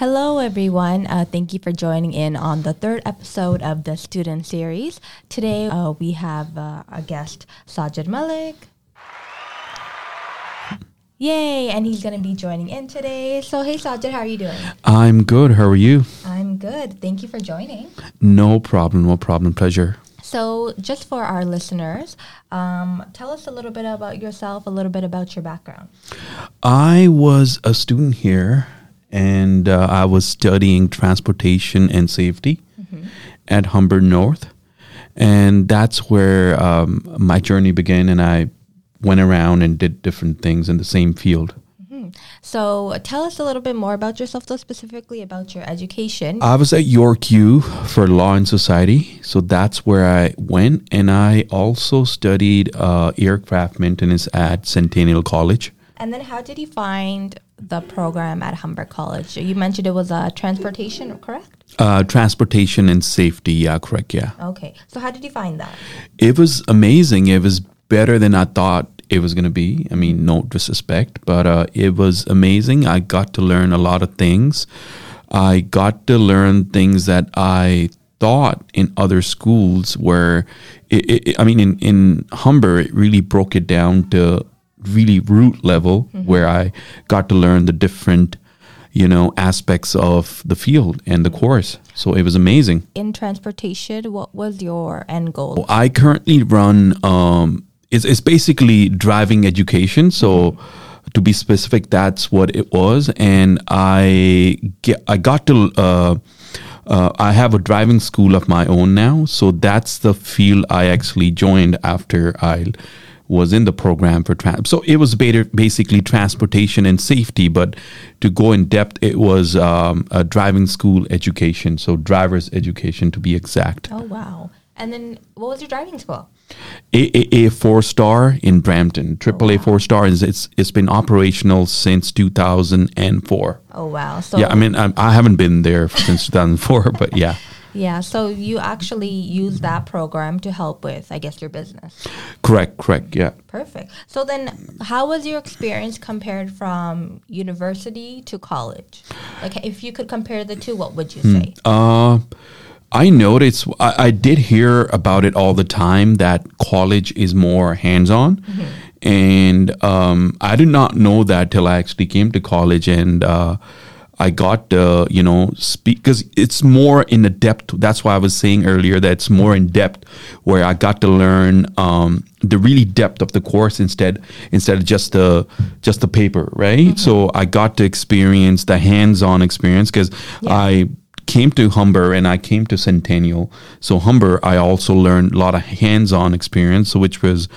Hello, everyone. Uh, thank you for joining in on the third episode of the student series. Today, uh, we have uh, a guest, Sajid Malik. Yay! And he's going to be joining in today. So, hey, Sajid, how are you doing? I'm good. How are you? I'm good. Thank you for joining. No problem. No problem. Pleasure. So, just for our listeners, um, tell us a little bit about yourself, a little bit about your background. I was a student here and uh, I was studying transportation and safety at Humber North. And that's where um, my journey began, and I went around and did different things in the same field. So, tell us a little bit more about yourself, though, specifically about your education. I was at York U for Law and Society, so that's where I went, and I also studied uh, aircraft maintenance at Centennial College. and then, how did you find the program at Humber College? You mentioned it was a transportation, correct? Uh, transportation and safety, yeah, correct, yeah. Okay. So, how did you find that? It was amazing. It was better than I thought it was going to be. I mean, no disrespect, but uh, it was amazing. I got to learn a lot of things. I got to learn things that I thought in other schools where, it, it, I mean, in, in Humber, it really broke it down to really root level where I got to learn the different, you know, aspects of the field and the course. So it was amazing. In transportation, what was your end goal? I currently run. Um, it's, it's basically driving education. So, to be specific, that's what it was. And I get, I got to. Uh, uh, I have a driving school of my own now, so that's the field I actually joined after I was in the program for trans. So it was basically transportation and safety, but to go in depth, it was um, a driving school education, so driver's education to be exact. Oh, wow. And then, what was your driving school? AAA four star in Brampton. AAA four star is it's it's been operational since 2004. Oh, wow. So, Yeah, I mean I, I haven't been there since 2004, but yeah, yeah. So, you actually use that program to help with, I guess, your business. correct, correct, yeah. Perfect. So then, how was your experience compared from university to college? Like, if you could compare the two, what would you say? Uh, I noticed I, I did hear about it all the time that college is more hands on. And um, I did not know that till I actually came to college and uh, I got, uh, you know, speak because it's more in the depth. That's why I was saying earlier that it's more in depth where I got to learn um, the really depth of the course instead instead of just the just the paper, right? So I got to experience the hands-on experience because I came to Humber and I came to Centennial. So Humber, I also learned a lot of hands-on experience, which was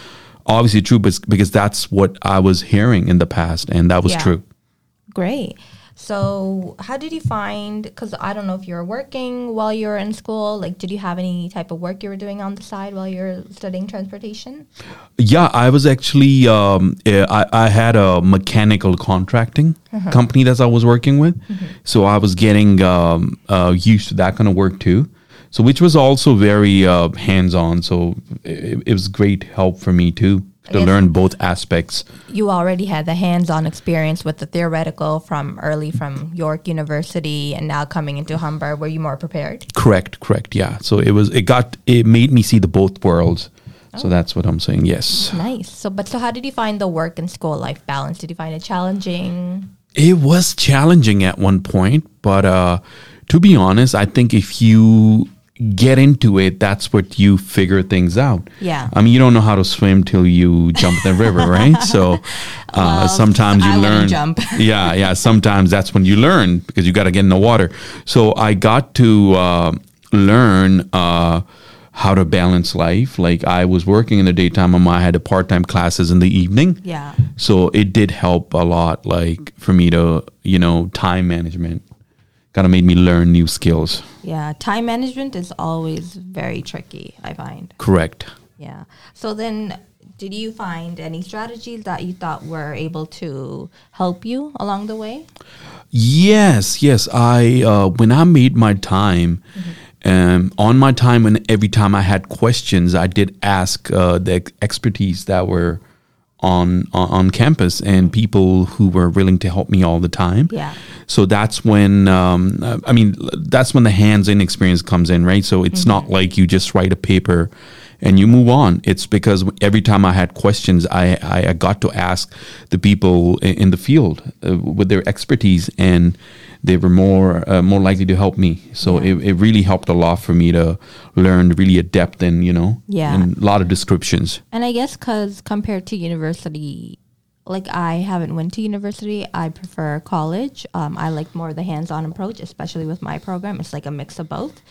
obviously true, but because that's what I was hearing in the past, and that was Yeah. true. Great. So, how did you find? Because I don't know if you were working while you were in school. Like, did you have any type of work you were doing on the side while you were studying transportation? Yeah, I was actually um, eh, I, I had a mechanical contracting company that I was working with, so I was getting um, uh, used to that kind of work too. So which was also very uh, hands on. So it, it was great help for me too to learn both aspects. You already had the hands-on experience with the theoretical from early from York University, and now coming into Humber. Were you more prepared? Correct, correct. Yeah. So it was it got it made me see the both worlds. So that's what I'm saying. Yes. Nice. So, but so, how did you find the work and school life balance? Did you find it challenging? It was challenging at one point, but uh, to be honest, I think if you get into it, that's what you figure things out. Yeah. I mean, you don't know how to swim till you jump in the river, right? So uh, sometimes you I learn. jump. yeah, yeah. Sometimes that's when you learn because you got to get in the water. So I got to uh, learn. Uh, how to balance life. Like I was working in the daytime and I had a part-time classes in the evening. Yeah. So it did help a lot, like for me to, you know, time management kind of made me learn new skills. Yeah. Time management is always very tricky, I find. Correct. Yeah. So then, did you find any strategies that you thought were able to help you along the way? Yes, yes. I uh, when I made my time, um, on my time, and every time I had questions, I did ask uh, the expertise that were on on, campus and people who were willing to help me all the time. Yeah. So that's when um, I mean that's when the hands-in experience comes in, right? So it's not like you just write a paper and you move on. It's because every time I had questions, I I, I got to ask the people in, in the field uh, with their expertise, and they were more uh, more likely to help me. So Yeah. it, it really helped a lot for me to learn really a depth and you know Yeah. and a lot of descriptions. And I guess because compared to university, like I haven't went to university, I prefer college. Um, I like more the hands-on approach, especially with my program. It's like a mix of both.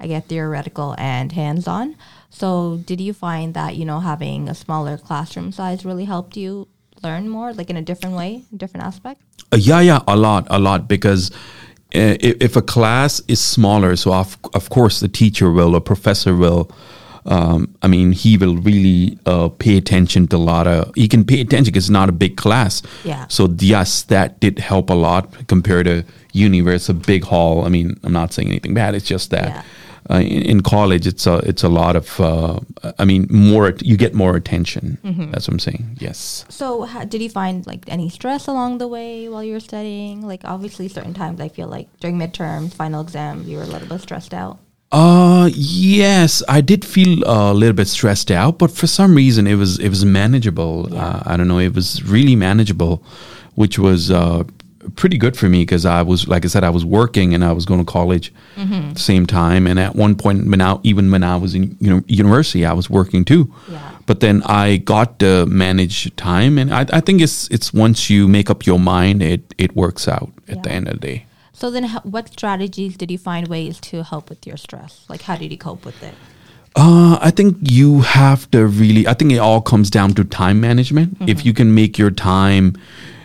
I get theoretical and hands-on. So, did you find that you know having a smaller classroom size really helped you learn more, like in a different way, a different aspect? Uh, yeah, yeah, a lot, a lot. Because uh, if, if a class is smaller, so of, of course the teacher will, a professor will. Um, I mean, he will really uh, pay attention to a lot of. He can pay attention because it's not a big class. Yeah. So yes, that did help a lot compared to uni, where it's a big hall. I mean, I'm not saying anything bad. It's just that. Yeah. Uh, in, in college, it's a it's a lot of. Uh, I mean, more you get more attention. Mm-hmm. That's what I'm saying. Yes. So, ha- did you find like any stress along the way while you were studying? Like, obviously, certain times I feel like during midterms, final exams, you were a little bit stressed out. Uh yes, I did feel a little bit stressed out, but for some reason it was it was manageable. Uh, I don't know, it was really manageable, which was uh, pretty good for me because I was like I said I was working and I was going to college at the same time, and at one point when I, even when I was in you know university I was working too. Yeah. But then I got to manage time, and I, I think it's it's once you make up your mind, it it works out at the end of the day. So then, what strategies did you find ways to help with your stress? Like, how did you cope with it? Uh, I think you have to really. I think it all comes down to time management. If you can make your time,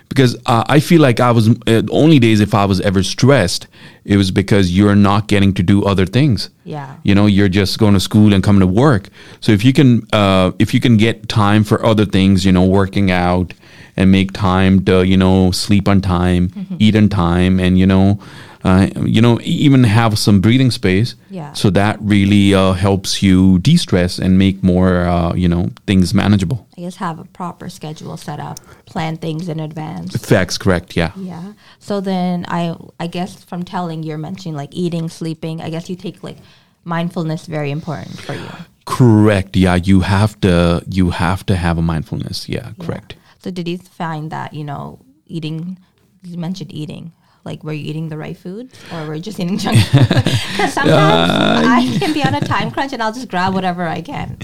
because uh, I feel like I was uh, only days if I was ever stressed, it was because you're not getting to do other things. Yeah. You know, you're just going to school and coming to work. So if you can, uh, if you can get time for other things, you know, working out and make time to, you know, sleep on time, eat on time, and you know, uh, you know, even have some breathing space. Yeah. So that really uh, helps you de-stress and make more, uh, you know, things manageable. I guess have a proper schedule set up, plan things in advance. Facts, correct? Yeah. Yeah. So then, I I guess from telling you're mentioning like eating, sleeping. I guess you take like mindfulness very important for you. Correct. Yeah. You have to. You have to have a mindfulness. Yeah. Correct. So did you find that you know eating? You mentioned eating. Like, were you eating the right food, or were you just eating junk food? Because sometimes I can be on a time crunch, and I'll just grab whatever I can.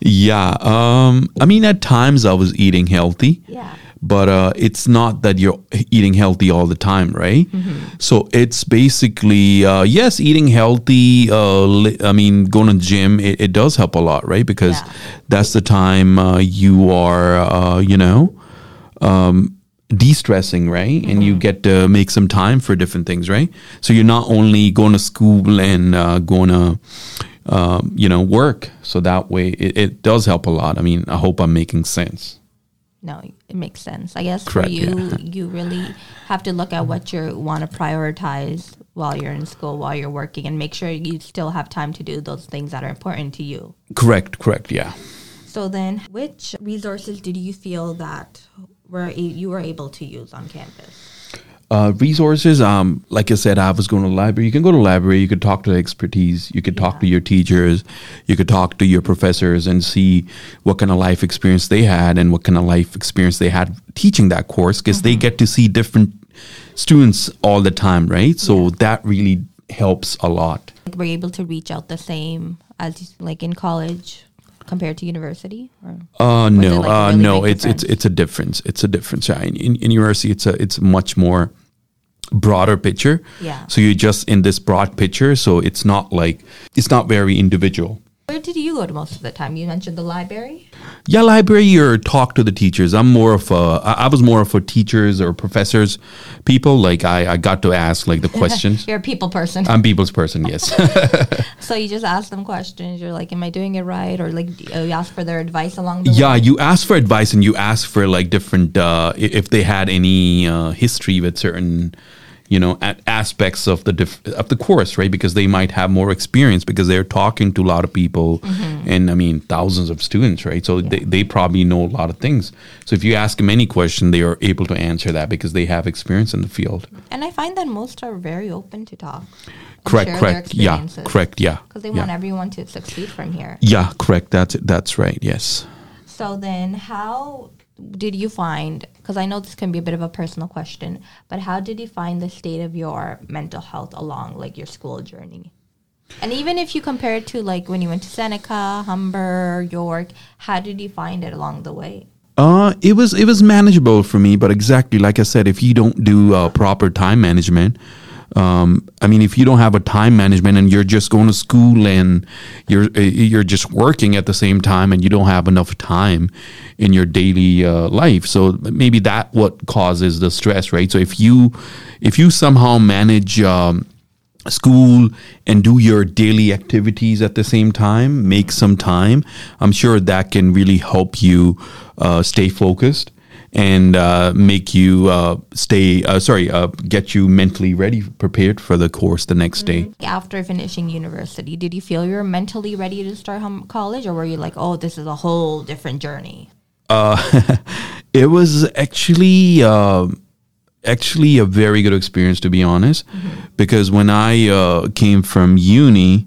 Yeah. Um, I mean, at times I was eating healthy. Yeah. But uh, it's not that you're eating healthy all the time, right? So it's basically uh, yes, eating healthy. Uh, li- I mean, going to the gym it, it does help a lot, right? Because Yeah. that's the time uh, you are, uh, you know, um, de-stressing, right? And you get to make some time for different things, right? So you're not only going to school and uh, going to, uh, you know, work. So that way, it, it does help a lot. I mean, I hope I'm making sense. No, it makes sense. I guess Correct, for you, yeah. you really have to look at what you want to prioritize while you're in school, while you're working, and make sure you still have time to do those things that are important to you. Correct, correct, yeah. So then, which resources did you feel that were you were able to use on campus? Uh, resources, um, like I said, I was going to the library. You can go to the library. You could talk to the expertise. You could talk to your teachers. You could talk to your professors and see what kind of life experience they had and what kind of life experience they had teaching that course because they get to see different students all the time, right? So that really helps a lot. Like, were you able to reach out the same as like in college compared to university? Or? Uh, no, like, uh, really no, it's it's it's a difference. It's a difference. Yeah. In, in, in university, it's a it's much more broader picture. Yeah. So you're just in this broad picture. So it's not like it's not very individual. Where did you go to most of the time? You mentioned the library. Yeah, library or talk to the teachers. I'm more of a, I was more of a teachers or professors, people. Like I, I got to ask like the questions. You're a people person. I'm people's person. Yes. So you just ask them questions. You're like, "Am I doing it right?" Or like, you ask for their advice along the way. yeah, you ask for advice and you ask for like different uh, if they had any uh, history with certain, you know at aspects of the diff- of the course right? Because they might have more experience because they're talking to a lot of people mm-hmm. and i mean thousands of students right? So they, they probably know a lot of things. So if you ask them any question they are able to answer that because they have experience in the field. And I find that most are very open to talk. correct correct. yeah correct yeah Because they yeah. want everyone to succeed from here. yeah correct. That's that's right. Yes. So then, how did you find? Because I know this can be a bit of a personal question, but how did you find the state of your mental health along like your school journey? And even if you compare it to like when you went to Seneca, Humber, York, how did you find it along the way? Uh, it was it was manageable for me, but exactly like I said, if you don't do uh, proper time management, um, I mean, if you don't have a time management and you're just going to school and you're uh, you're just working at the same time and you don't have enough time in your daily uh, life, so maybe that what causes the stress, right? So if you if you somehow manage um, school and do your daily activities at the same time make some time i'm sure that can really help you uh, stay focused and uh, make you uh, stay uh, sorry uh, get you mentally ready prepared for the course the next day. After finishing university, did you feel you were mentally ready to start hum- college, or were you like, "Oh, this is a whole different journey"? it was actually uh, actually a very good experience to be honest. Because when i uh, came from uni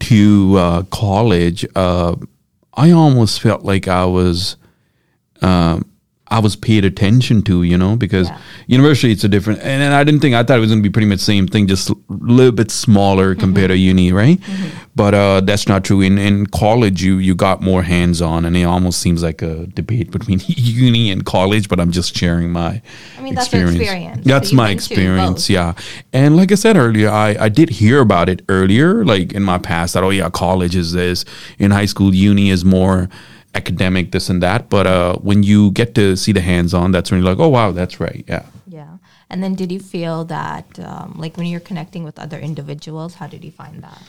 to uh, college uh, i almost felt like i was um, I was paid attention to, you know, because Yeah. university it's a different, and, and I didn't think I thought it was going to be pretty much the same thing, just a little bit smaller compared to uni, right? But uh, that's not true. In in college, you you got more hands on, and it almost seems like a debate between uni and college. But I'm just sharing my. I mean, that's your experience. That's So my experience, yeah. And like I said earlier, I, I did hear about it earlier, like in my past, that, oh, yeah, college is this. In high school, uni is more academic, this and that. But uh, when you get to see the hands on, that's when you're like, oh, wow, that's right. Yeah. Yeah. And then, did you feel that, um, like, when you're connecting with other individuals, how did you find that?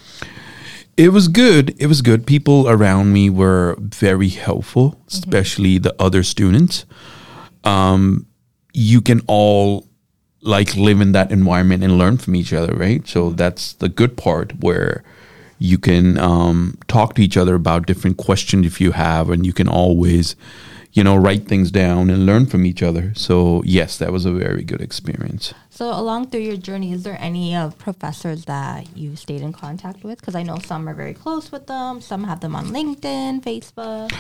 It was good. It was good. People around me were very helpful, especially the other students. Um, you can all like live in that environment and learn from each other, right? So that's the good part where you can um, talk to each other about different questions if you have, and you can always, you know, write things down and learn from each other. So yes, that was a very good experience. So, along through your journey, is there any uh, professors that you stayed in contact with? Because I know some are very close with them, some have them on LinkedIn, Facebook.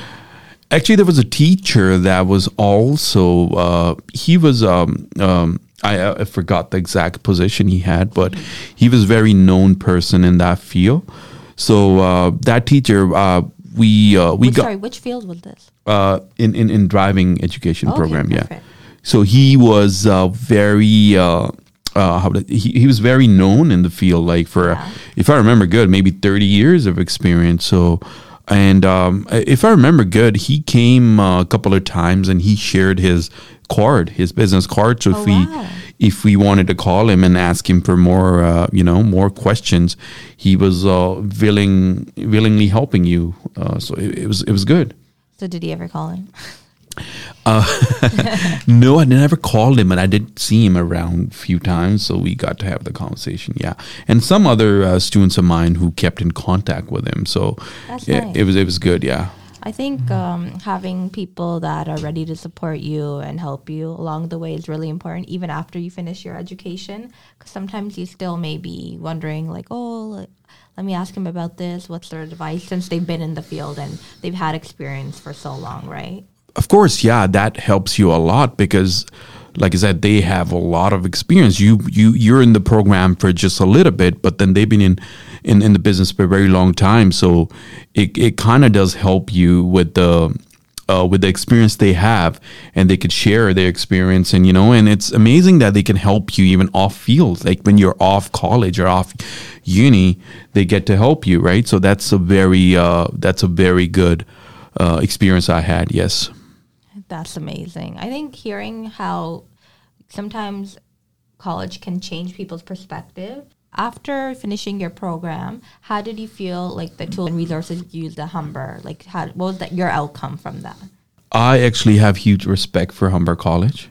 Actually, there was a teacher that was also uh, he was um, um, I, I forgot the exact position he had, but he was very known person in that field. So uh, that teacher, uh, we uh, we Which, got sorry, which field was this? uh, in, in in driving education Okay, program. Yeah. So he was uh, very. Uh, uh, how did, he, he was very known in the field, like for, Yeah. if I remember good, maybe 30 years of experience. So, and um, if I remember good, he came uh, a couple of times and he shared his card, his business card. So Oh, if we, wow. if we wanted to call him and ask him for more, uh, you know, more questions, he was uh, willing, willingly helping you. Uh, so it, it was, it was good. So, did he ever call in? No, I never called him, and I did see him around a few times, so we got to have the conversation. Yeah, and some other uh, students of mine who kept in contact with him. So That's yeah, nice. it was it was good. Yeah, I think um, having people that are ready to support you and help you along the way is really important, even after you finish your education. Because sometimes you still may be wondering, like, oh, let me ask him about this. What's their advice? Since they've been in the field and they've had experience for so long, right? Of course. Yeah, that helps you a lot because, like I said, they have a lot of experience. You you you're in the program for just a little bit, but then they've been in in, in the business for a very long time. So it it kind of does help you with the uh, with the experience they have and they could share their experience and you know and it's amazing that they can help you even off field like when you're off college or off uni they get to help you right so that's a very uh, that's a very good uh, experience i had yes That's amazing. I think hearing how sometimes college can change people's perspective. After finishing your program, how did you feel like the tools and resources you used at Humber? Like, how, what was that your outcome from that? i actually have huge respect for humber college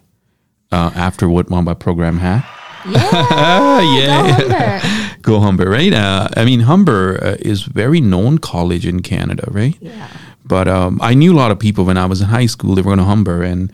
uh, after what my program had Yeah, Yeah. Go Humber. Go Humber, right? Uh, I mean, Humber uh, is very known college in Canada, right? Yeah. But um, I knew a lot of people when I was in high school. They were going to Humber, and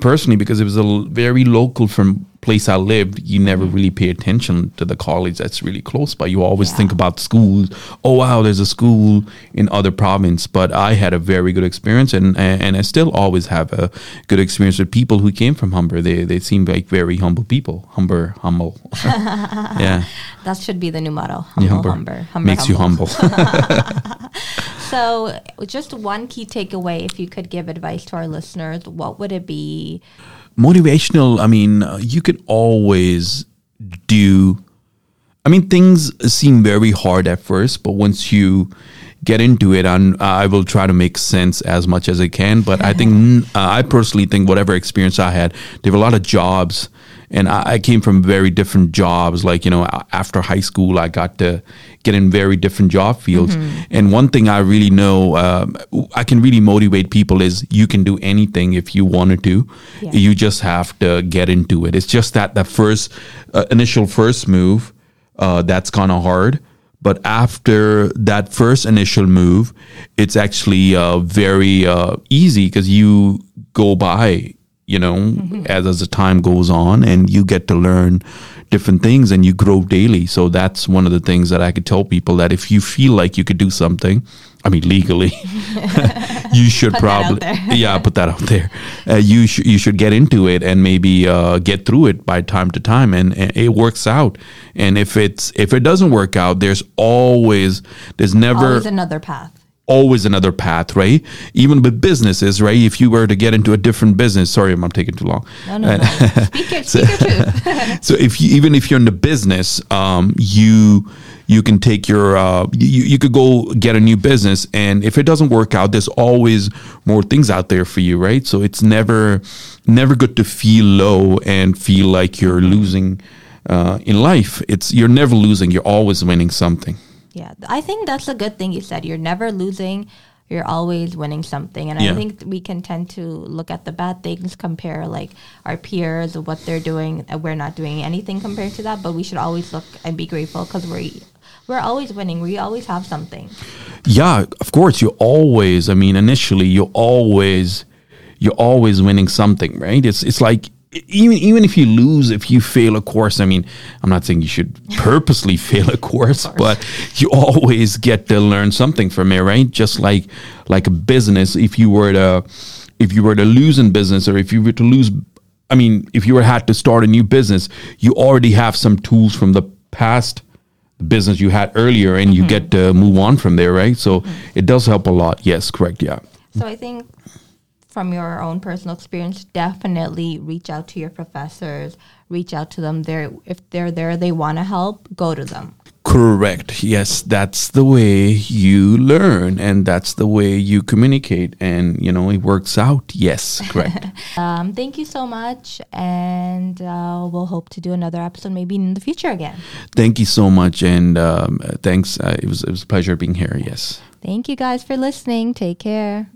personally, because it was a very local from place I lived, you never mm. really pay attention to the college that's really close by. You always Yeah. think about schools. Oh wow, there's a school in other province. But I had a very good experience, and and I still always have a good experience with people who came from Humber. They they seem like very humble people. Humber, humble. yeah, That should be the new motto. Yeah, Humble, humber. humber makes you humble. So, just one key takeaway, if you could give advice to our listeners, what would it be? Motivational i mean uh, you could always do i mean things seem very hard at first but once you get into it and i will try to make sense as much as i can but i think uh, i personally think whatever experience i had there were a lot of jobs and I, I came from very different jobs. Like you know after high school i got to get in very different job fields. And one thing i really know um, i can really motivate people is you can do anything if you wanted to. Yeah. you just have to get into it. It's just that the first uh, initial first move uh, that's kind of hard. But after that first initial move it's actually uh, very uh, easy because you go by you know as as the time goes on and you get to learn different things and you grow daily. So that's one of the things that i could tell people that if you feel like you could do something i mean legally you should Put that out probably yeah put that out there. Uh, you should you should get into it and maybe uh, get through it by time to time and, and it works out. And if it's if it doesn't work out there's always there's never Always another path. Always another path, right? Even with businesses, right? If you were to get into a different business, sorry, I'm taking too long. No, no, no. speak your, speak truth. So if you, even if you're in the business, um, you you can take your uh, you you could go get a new business, and if it doesn't work out, there's always more things out there for you, right? So it's never never good to feel low and feel like you're losing uh, in life. It's you're never losing; you're always winning something. Yeah, I think that's a good thing you said. You're never losing. You're always winning something, and Yeah. I think we can tend to look at the bad things, compare like our peers, what they're doing, and we're not doing anything compared to that. But we should always look and be grateful because we're we're always winning. We always have something. Yeah, of course. You always. I mean, initially, you always, you're always winning something, right? It's it's like even even if you lose, if you fail a course. I mean, I'm not saying you should purposely fail a course, but you always get to learn something from it, right? Just like like a business. If you were to if you were to lose in business, or if you were to lose. I mean, if you were had to start a new business, you already have some tools from the past business you had earlier and you mm-hmm. get to move on from there, right? So mm-hmm. it does help a lot. Yes, correct. Yeah. So I think from your own personal experience, definitely reach out to your professors. Reach out to them. They're if they're there, they want to help. Go to them. Correct. Yes, that's the way you learn and that's the way you communicate and you know it works out. Yes, correct. Um, thank you so much, and uh, we'll hope to do another episode maybe in the future again. Thank you so much and um, thanks. Uh, it was it was a pleasure being here. Yes. Thank you guys for listening. Take care.